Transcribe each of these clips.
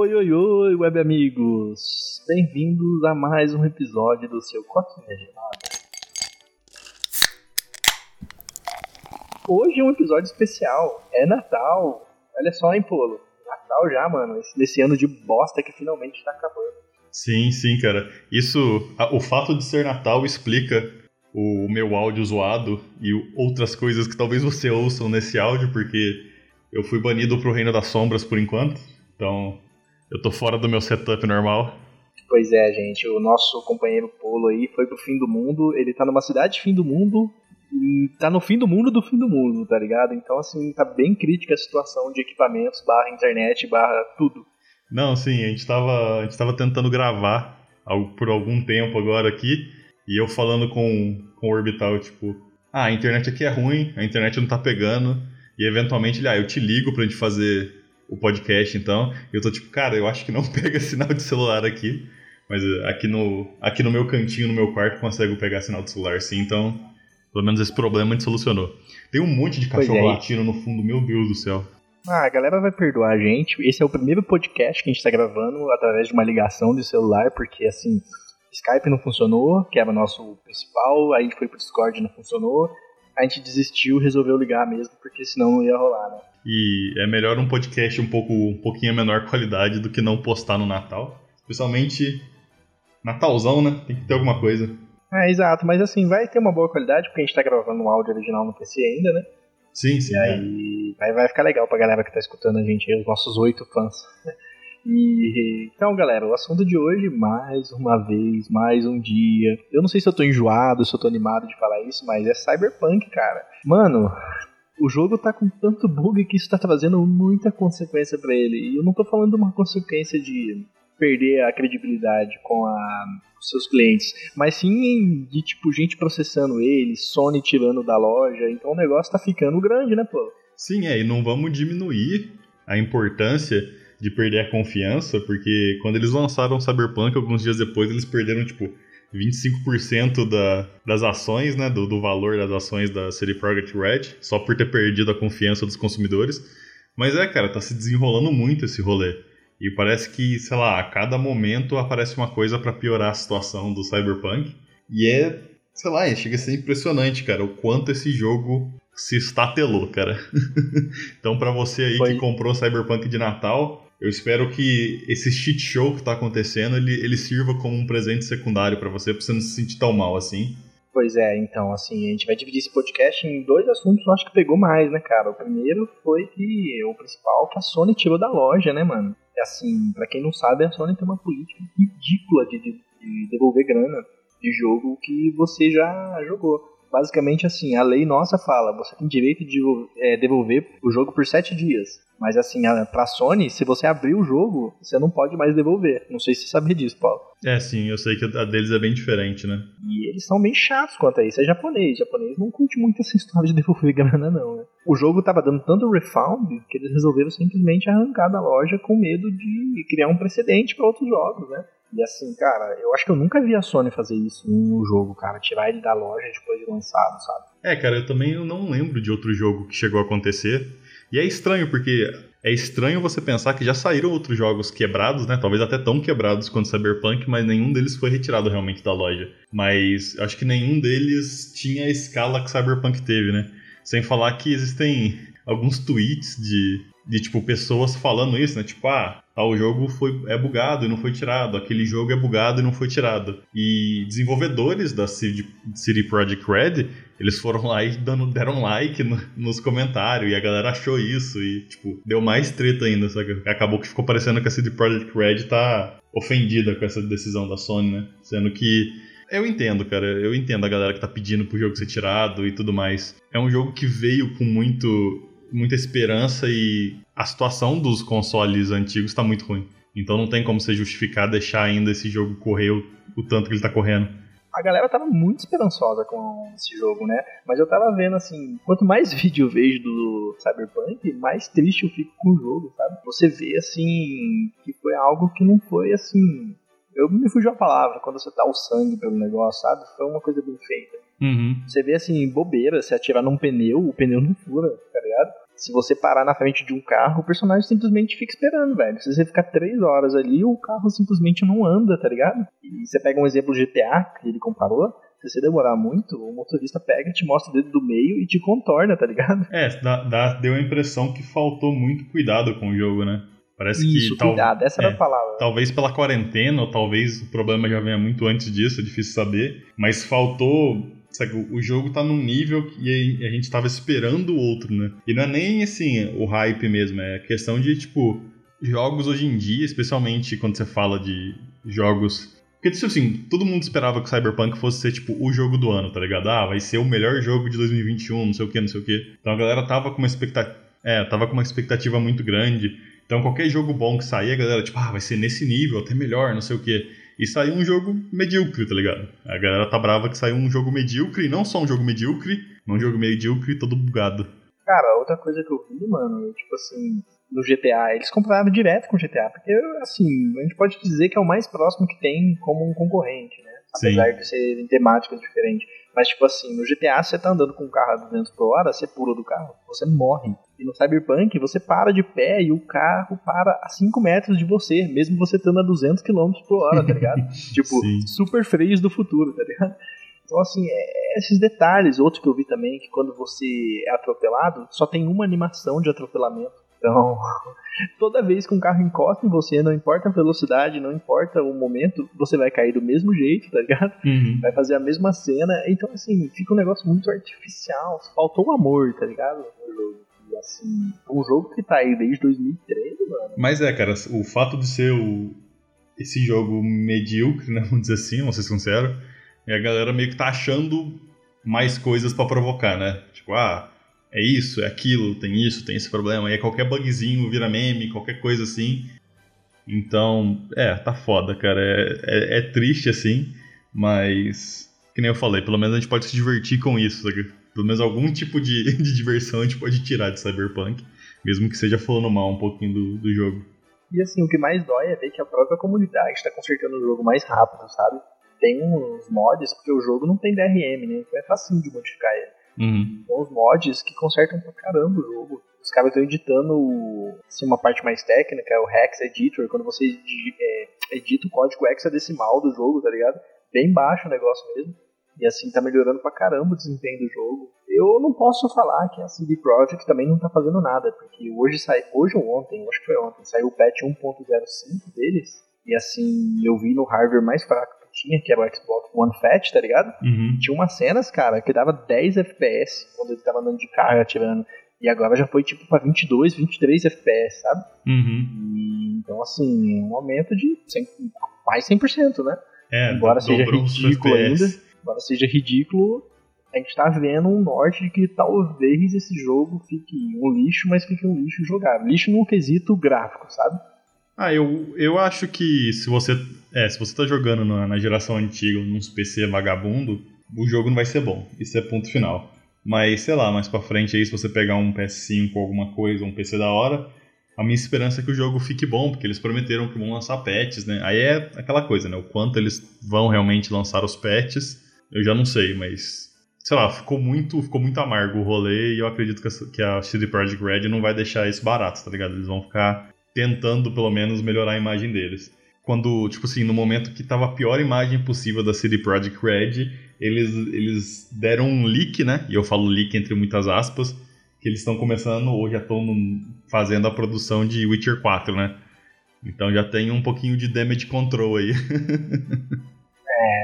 Oi, oi, oi, web amigos! Bem-vindos a mais um episódio do seu Coquinha Gelada. Hoje é um episódio especial, é Natal. Olha só, hein, Polo? Natal já, mano, nesse ano de bosta que finalmente tá acabando. Sim, sim, cara. Isso, o fato de ser Natal explica o meu áudio zoado e outras coisas que talvez você ouçam nesse áudio, porque eu fui banido pro Reino das Sombras por enquanto. Então, eu tô fora do meu setup normal. Pois é, gente, o nosso companheiro Polo aí foi pro fim do mundo, ele tá numa cidade fim do mundo e tá no fim do mundo do fim do mundo, tá ligado? Então, assim, tá bem crítica a situação de equipamentos, barra internet, barra tudo. Não, sim, a gente tava, a gente tava tentando gravar por algum tempo agora aqui, e eu falando com, com o Orbital, tipo, ah, a internet aqui é ruim, a internet não tá pegando, e eventualmente ele, ah, eu te ligo pra gente fazer o podcast então. E eu tô tipo, cara, eu acho que não pega sinal de celular aqui. Mas eh, aqui no, aqui no meu cantinho, no meu quarto, consigo pegar sinal de celular sim. Então, pelo menos esse problema a gente solucionou. Tem um monte de cachorro é. latindo no fundo, meu Deus do céu. Ah, a galera vai perdoar a gente. Esse é o primeiro podcast que a gente tá gravando através de uma ligação de celular, porque assim, Skype não funcionou, que era o nosso principal, aí a gente foi pro Discord não funcionou, a gente desistiu, resolveu ligar mesmo, porque senão não ia rolar, né? E é melhor um podcast um pouco um pouquinho menor qualidade do que não postar no Natal. Especialmente Natalzão, né? Tem que ter alguma coisa. É, exato, mas assim, vai ter uma boa qualidade, porque a gente tá gravando um áudio original no PC ainda, né? Sim, sim. E aí é. vai ficar legal pra galera que tá escutando a gente aí, os nossos oito fãs. E então, galera, o assunto de hoje, mais uma vez, mais um dia. Eu não sei se eu tô enjoado, se eu tô animado de falar isso, mas é Cyberpunk, cara. Mano, o jogo tá com tanto bug que isso tá trazendo muita consequência para ele. E eu não tô falando de uma consequência de perder a credibilidade com a, os seus clientes, mas sim de tipo gente processando ele, Sony tirando da loja. Então o negócio tá ficando grande, né, pô? Sim, é, e não vamos diminuir a importância de perder a confiança, porque quando eles lançaram Cyberpunk, alguns dias depois, eles perderam, tipo, 25% da, das ações, né, do, do, valor das ações da City Project Red, só por ter perdido a confiança dos consumidores. Mas é, cara, tá se desenrolando muito esse rolê. E parece que, sei lá, a cada momento aparece uma coisa para piorar a situação do Cyberpunk. E é, sei lá, chega a ser impressionante, cara, o quanto esse jogo se estatelou, cara. então, para você aí Foi. que comprou Cyberpunk de Natal, eu espero que esse shit show que tá acontecendo, ele, ele sirva como um presente secundário para você, pra você não se sentir tão mal assim. Pois é, então, assim, a gente vai dividir esse podcast em dois assuntos eu acho que pegou mais, né, cara? O primeiro foi que o principal que a Sony tirou da loja, né, mano? E assim, para quem não sabe, a Sony tem uma política ridícula de, de, de devolver grana de jogo que você já jogou basicamente assim, a lei nossa fala, você tem direito de é, devolver o jogo por sete dias. Mas assim, a, pra Sony, se você abrir o jogo, você não pode mais devolver. Não sei se você sabe disso, Paulo. É, sim, eu sei que a deles é bem diferente, né? E eles são bem chatos quanto a isso. É japonês. O japonês não curte muito essa história de devolver grana, não, né? O jogo tava dando tanto refund que eles resolveram simplesmente arrancar da loja com medo de criar um precedente para outros jogos, né? E assim, cara, eu acho que eu nunca vi a Sony fazer isso em um jogo, cara. Tirar ele da loja depois de lançado, sabe? É, cara, eu também não lembro de outro jogo que chegou a acontecer. E é estranho, porque é estranho você pensar que já saíram outros jogos quebrados, né? Talvez até tão quebrados quanto Cyberpunk, mas nenhum deles foi retirado realmente da loja. Mas acho que nenhum deles tinha a escala que Cyberpunk teve, né? Sem falar que existem alguns tweets de, de tipo, pessoas falando isso, né? Tipo, ah, tal jogo foi, é bugado e não foi tirado, aquele jogo é bugado e não foi tirado. E desenvolvedores da CD Projekt Red, eles foram lá e dando, deram like no, nos comentários e a galera achou isso e, tipo, deu mais treta ainda? Acabou que ficou parecendo que a CD Projekt Red tá ofendida com essa decisão da Sony, né? Sendo que eu entendo, cara. Eu entendo a galera que tá pedindo pro jogo ser tirado e tudo mais. É um jogo que veio com muito muita esperança e a situação dos consoles antigos está muito ruim. Então não tem como você justificar deixar ainda esse jogo correr o, o tanto que ele está correndo. A galera tava muito esperançosa com esse jogo, né? Mas eu tava vendo assim, quanto mais vídeo eu vejo do Cyberpunk, mais triste eu fico com o jogo, sabe? Você vê assim que foi algo que não foi assim. Eu me fugiu a palavra, quando você dá o sangue pelo negócio, sabe? Foi uma coisa bem feita. Uhum. Você vê assim, bobeira, se atirar num pneu, o pneu não fura, tá ligado? Se você parar na frente de um carro, o personagem simplesmente fica esperando, velho. Se você ficar três horas ali, o carro simplesmente não anda, tá ligado? E você pega um exemplo GTA que ele comparou. Se você demorar muito, o motorista pega, te mostra o dedo do meio e te contorna, tá ligado? É, dá, dá, deu a impressão que faltou muito cuidado com o jogo, né? Parece Isso, que. cuidado, tal, essa era a palavra. Talvez pela quarentena, ou talvez o problema já venha muito antes disso, é difícil saber. Mas faltou. Sabe, o jogo tá num nível que a gente tava esperando o outro, né? E não é nem assim o hype mesmo, é questão de, tipo, jogos hoje em dia, especialmente quando você fala de jogos porque, tipo assim, todo mundo esperava que Cyberpunk fosse ser, tipo, o jogo do ano, tá ligado? Ah, vai ser o melhor jogo de 2021, não sei o que, não sei o que. Então a galera tava com uma expectativa. É, tava com uma expectativa muito grande. Então qualquer jogo bom que sair, a galera, tipo, ah, vai ser nesse nível, até melhor, não sei o que. E saiu um jogo medíocre, tá ligado? A galera tá brava que saiu um jogo medíocre, e não só um jogo medíocre, mas um jogo medíocre todo bugado. Cara, outra coisa que eu vi, mano, tipo assim, no GTA, eles compraram direto com o GTA, porque, assim, a gente pode dizer que é o mais próximo que tem como um concorrente, né? Apesar Sim. de serem temáticas diferentes. Mas, tipo assim, no GTA, você tá andando com um carro a 200 por hora, você pula do carro, você morre. E no Cyberpunk, você para de pé e o carro para a 5 metros de você, mesmo você estando a 200 km por hora, tá ligado? tipo, Sim. super freios do futuro, tá ligado? Então, assim, é, esses detalhes. Outro que eu vi também, que quando você é atropelado, só tem uma animação de atropelamento. Então, toda vez que um carro encosta em você, não importa a velocidade, não importa o momento, você vai cair do mesmo jeito, tá ligado? Uhum. Vai fazer a mesma cena. Então, assim, fica um negócio muito artificial. Faltou o amor, tá ligado? E, assim, um jogo que tá aí desde 2013, mano. Mas é, cara, o fato de ser o, esse jogo medíocre, né, vamos dizer assim, vamos ser sinceros, e a galera meio que tá achando mais coisas para provocar, né? Tipo, ah é isso, é aquilo, tem isso, tem esse problema. E qualquer bugzinho vira meme, qualquer coisa assim. Então, é, tá foda, cara. É, é, é, triste assim, mas. Que nem eu falei, pelo menos a gente pode se divertir com isso, sabe? Pelo menos algum tipo de, de diversão a gente pode tirar de Cyberpunk, mesmo que seja falando mal um pouquinho do, do jogo. E assim, o que mais dói é ver que a própria comunidade está consertando o jogo mais rápido, sabe? Tem uns mods, porque o jogo não tem DRM, né? Então é facinho de modificar ele. Uhum. Mods que consertam pra caramba o jogo. Os caras estão editando assim, uma parte mais técnica, o Hex Editor, quando você é, edita o código hexadecimal do jogo, tá ligado? Bem baixo o negócio mesmo. E assim, tá melhorando pra caramba o desempenho do jogo. Eu não posso falar que a CD Projekt também não tá fazendo nada, porque hoje sai, hoje ou ontem, acho que foi ontem, saiu o patch 1.05 deles. E assim, eu vi no hardware mais fraco tinha, que era o Xbox One Fat, tá ligado? Uhum. Tinha umas cenas, cara, que dava 10 FPS quando ele tava andando de carro atirando. E agora já foi tipo pra 22, 23 FPS, sabe? Uhum. E, então, assim, é um aumento de 100, mais 100%, né? É, embora seja ridículo ainda, embora seja ridículo, a gente tá vendo um norte de que talvez esse jogo fique um lixo, mas fique um lixo jogável. Lixo no quesito gráfico, sabe? Ah, eu, eu acho que se você é, se você tá jogando na, na geração antiga, nos PC vagabundo, o jogo não vai ser bom. Isso é ponto final. Mas, sei lá, mais pra frente aí, se você pegar um PS5 ou alguma coisa, um PC da hora, a minha esperança é que o jogo fique bom, porque eles prometeram que vão lançar patches, né? Aí é aquela coisa, né? O quanto eles vão realmente lançar os patches, eu já não sei, mas. Sei lá, ficou muito, ficou muito amargo o rolê e eu acredito que a, que a CD Projekt Red não vai deixar isso barato, tá ligado? Eles vão ficar tentando, pelo menos, melhorar a imagem deles. Quando, tipo assim, no momento que tava a pior imagem possível da CD Projekt Red, eles, eles deram um leak, né? E eu falo leak entre muitas aspas, que eles estão começando, ou já estão fazendo a produção de Witcher 4, né? Então já tem um pouquinho de damage control aí.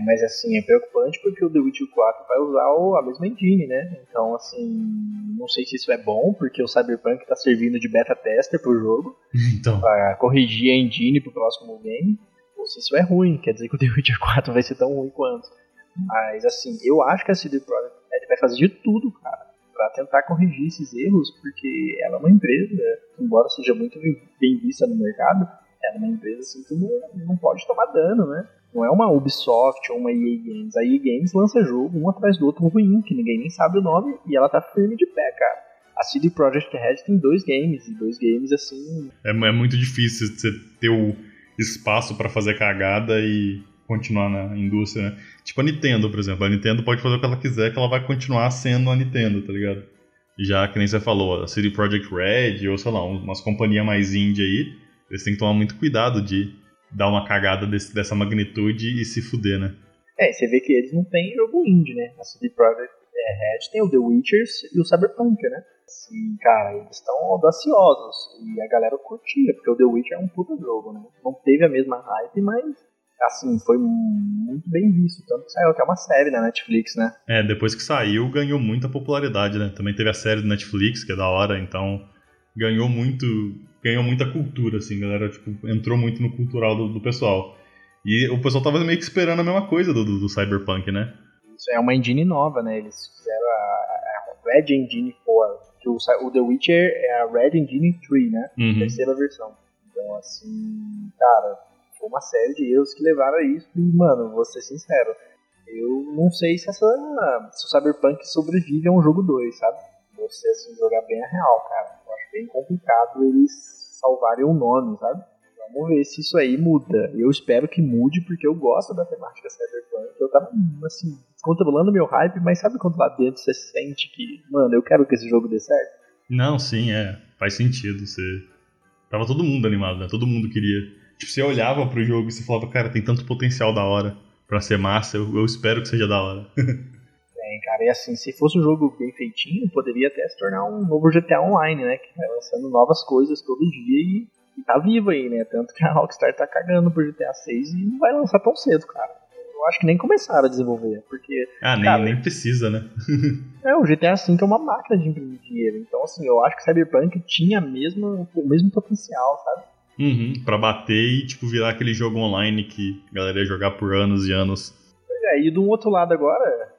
É, mas assim, é preocupante porque o The Witcher 4 vai usar a mesma engine, né? Então, assim, não sei se isso é bom, porque o Cyberpunk tá servindo de beta tester pro jogo. Então. Pra corrigir a engine pro próximo game. Ou se isso é ruim, quer dizer que o The Witcher 4 vai ser tão ruim quanto. Mas, assim, eu acho que a CD Projekt vai fazer de tudo, cara, pra tentar corrigir esses erros, porque ela é uma empresa, embora seja muito bem vista no mercado, ela é uma empresa assim que não, não pode tomar dano, né? Não é uma Ubisoft ou uma EA Games. A EA Games lança jogo um atrás do outro ruim, que ninguém nem sabe o nome, e ela tá firme de pé, cara. A CD Projekt Red tem dois games, e dois games assim. É, é muito difícil você ter o espaço para fazer cagada e continuar na indústria, né? Tipo a Nintendo, por exemplo. A Nintendo pode fazer o que ela quiser, que ela vai continuar sendo a Nintendo, tá ligado? Já que nem você falou, a City Project Red ou sei lá, umas companhias mais indie aí, eles têm que tomar muito cuidado de dar uma cagada desse, dessa magnitude e se fuder, né? É, você vê que eles não têm jogo indie, né? A CD Projekt é, Red tem o The Witchers e o Cyberpunk, né? Assim, cara, eles estão audaciosos e a galera curtia, porque o The Witcher é um puta jogo, né? Não teve a mesma hype, mas assim, foi muito bem visto, tanto que saiu até uma série na Netflix, né? É, depois que saiu, ganhou muita popularidade, né? Também teve a série do Netflix, que é da hora, então ganhou muito, ganhou muita cultura, assim, galera, tipo, entrou muito no cultural do, do pessoal. E o pessoal tava meio que esperando a mesma coisa do, do, do Cyberpunk, né? Isso é uma engine nova, né? Eles fizeram a, a Red Engine 4, que o, o, The Witcher é a Red Engine 3, né? Uhum. Terceira versão. Então, assim, cara, foi uma série de erros que levaram a isso. E, mano, vou ser sincero, eu não sei se, essa, se o Cyberpunk sobrevive a um jogo 2, sabe? Você, assim, jogar bem a real, cara. Bem complicado eles salvarem o nome, sabe? Vamos ver se isso aí muda. Eu espero que mude, porque eu gosto da temática Cyberpunk. Eu tava, assim, controlando meu hype, mas sabe quando lá dentro você sente que, mano, eu quero que esse jogo dê certo? Não, sim, é. Faz sentido. Você... Tava todo mundo animado, né? Todo mundo queria. Tipo, você olhava pro jogo e você falava, cara, tem tanto potencial da hora pra ser massa, eu, eu espero que seja da hora. Tem, cara, e assim, se fosse um jogo bem feitinho, poderia até se tornar um novo GTA Online, né? Que vai lançando novas coisas todo dia e e tá vivo aí, né? Tanto que a Rockstar tá cagando por GTA 6 e não vai lançar tão cedo, cara. Eu acho que nem começaram a desenvolver, porque... Ah, nem, cara, nem precisa, né? é, o GTA V é uma máquina de imprimir dinheiro. Então, assim, eu acho que Cyberpunk tinha mesmo, o mesmo potencial, sabe? Uhum, pra bater e, tipo, virar aquele jogo online que a galera ia jogar por anos e anos. Pois é, e do outro lado agora,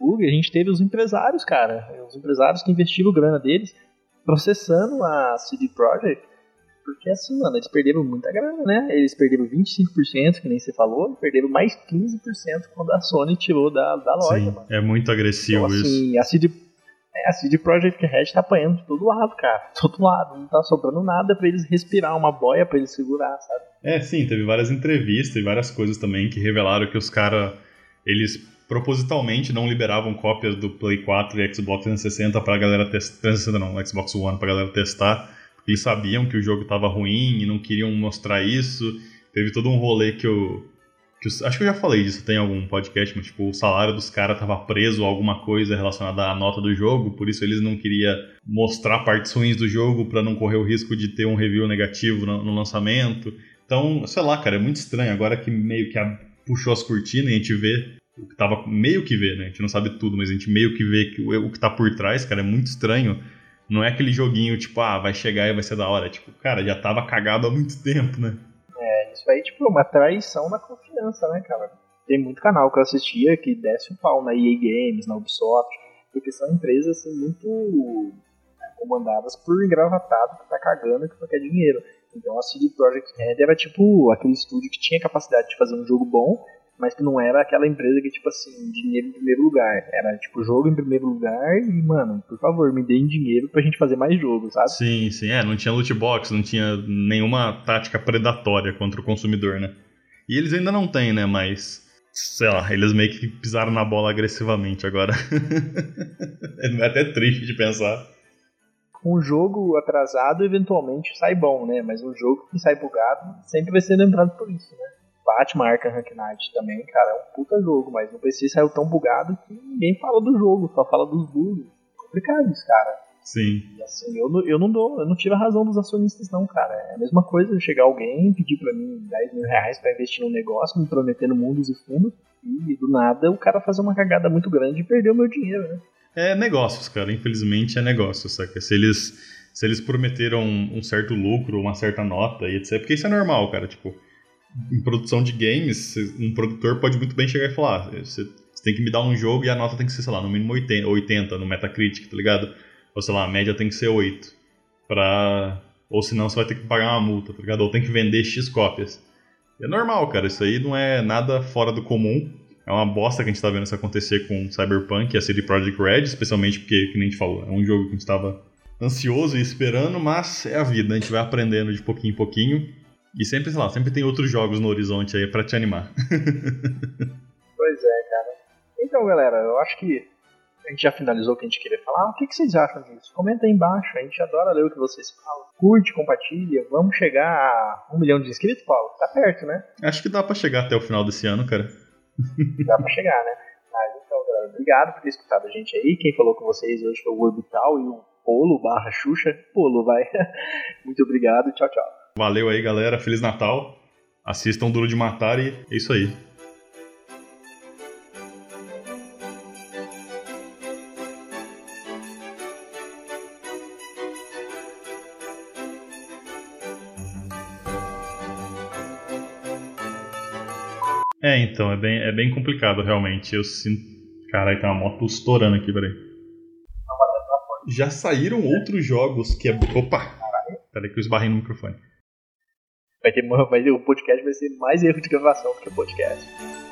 bug, a gente teve os empresários, cara. Os empresários que investiram grana deles processando a CD Projekt porque assim, mano, eles perderam muita grana, né? Eles perderam 25%, que nem você falou, perderam mais 15% quando a Sony tirou da, da loja, Sim, mano. É muito agressivo então, assim, isso. A CD, é, a CD Projekt Red tá apanhando de todo lado, cara. De todo lado. Não tá sobrando nada para eles respirar, uma boia para eles segurar, sabe? É, sim, teve várias entrevistas e várias coisas também que revelaram que os caras, eles propositalmente não liberavam cópias do Play 4 e Xbox 360 pra galera testar. 360 não, Xbox One pra galera testar eles sabiam que o jogo estava ruim e não queriam mostrar isso. Teve todo um rolê que eu. Que eu acho que eu já falei disso, tem algum podcast, mas tipo, o salário dos caras estava preso a alguma coisa relacionada à nota do jogo, por isso eles não queriam mostrar partes ruins do jogo para não correr o risco de ter um review negativo no, no, lançamento. Então, sei lá, cara, é muito estranho. Agora que meio que a, puxou as cortinas e a gente vê o que tava meio que vê, né? A gente não sabe tudo, mas a gente meio que vê que o, o que tá por trás, cara, é muito estranho não é aquele joguinho, tipo, ah, vai chegar e vai ser da hora. Tipo, cara, já tava cagado há muito tempo, né? É, isso aí, tipo, é uma traição na confiança, né, cara? Tem muito canal que eu assistia que desce o pau na EA Games, na Ubisoft, porque são empresas, assim, muito comandadas por engravatado que tá cagando que só quer dinheiro. Então a CD Projekt Red era tipo aquele estúdio que tinha capacidade de fazer um jogo bom, mas que não era aquela empresa que, tipo assim, dinheiro em primeiro lugar. Era, tipo, jogo em primeiro lugar e, mano, por favor, me deem dinheiro pra gente fazer mais jogos, sabe? Sim, sim, é, não tinha loot box, não tinha nenhuma tática predatória contra o consumidor, né? E eles ainda não têm, né, mas... Sei lá, eles meio que pisaram na bola agressivamente agora. é até triste de pensar. Um jogo atrasado eventualmente sai bom, né? Mas um jogo que sai bugado sempre vai ser lembrado por isso, né? Batman Arkham Knight também, cara, é um puta jogo, mas no PC saiu tão bugado que ninguém fala do jogo, só fala dos bugs. É complicado isso, cara. Sim. E assim, eu não, eu não dou, eu não tive a razão dos acionistas, não, cara. É a mesma coisa chegar alguém pedir pra mim 10 mil reais pra investir num negócio, me prometendo mundos e fundos, e do nada o cara fazer uma cagada muito grande e perder o meu dinheiro, né? É negócios, cara. Infelizmente é negócio, saca? Se eles, se eles prometeram um certo lucro, uma certa nota e etc. Porque isso é normal, cara. Tipo, em produção de games, um produtor pode muito bem chegar e falar: ah, você, você, tem que me dar um jogo e a nota tem que ser, sei lá, no mínimo 80, 80 no Metacritic, tá ligado? Ou sei lá, a média tem que ser 8. Pra... Ou senão você vai ter que pagar uma multa, tá ligado? Ou tem que vender X cópias. E é normal, cara, isso aí não é nada fora do comum. É uma bosta que a gente tá vendo isso acontecer com Cyberpunk e a CD Projekt Red, especialmente porque, como a gente falou, é um jogo que a gente tava ansioso e esperando, mas é a vida, a gente vai aprendendo de pouquinho em pouquinho. E sempre, sei lá, sempre tem outros jogos no horizonte aí para te animar. pois é, cara. Então, galera, eu acho que A gente já finalizou o que a gente queria falar. O que, que vocês acham disso? Comenta aí embaixo. A gente adora ler o que vocês falam. Curte, compartilha. Vamos chegar a um milhão de inscritos, Paulo? Tá perto, né? Acho que dá para chegar até o final desse ano, cara. Dá pra chegar, né? Mas então, galera, obrigado por ter escutado a gente aí. Quem falou com vocês hoje foi o Orbital e o Polo barra Xuxa. Polo, vai. Muito obrigado. Tchau, tchau. Valeu aí, galera. Feliz Natal. Assistam Duro de Matar e é isso aí. É, então, é bem, é bem complicado realmente. Eu sinto. Caralho, tem uma moto estourando aqui, peraí. Já saíram outros jogos que é. Opa! Peraí que eu esbarrei no microfone. Vai ter, ter, o podcast vai ser mais erro de gravação do que podcast.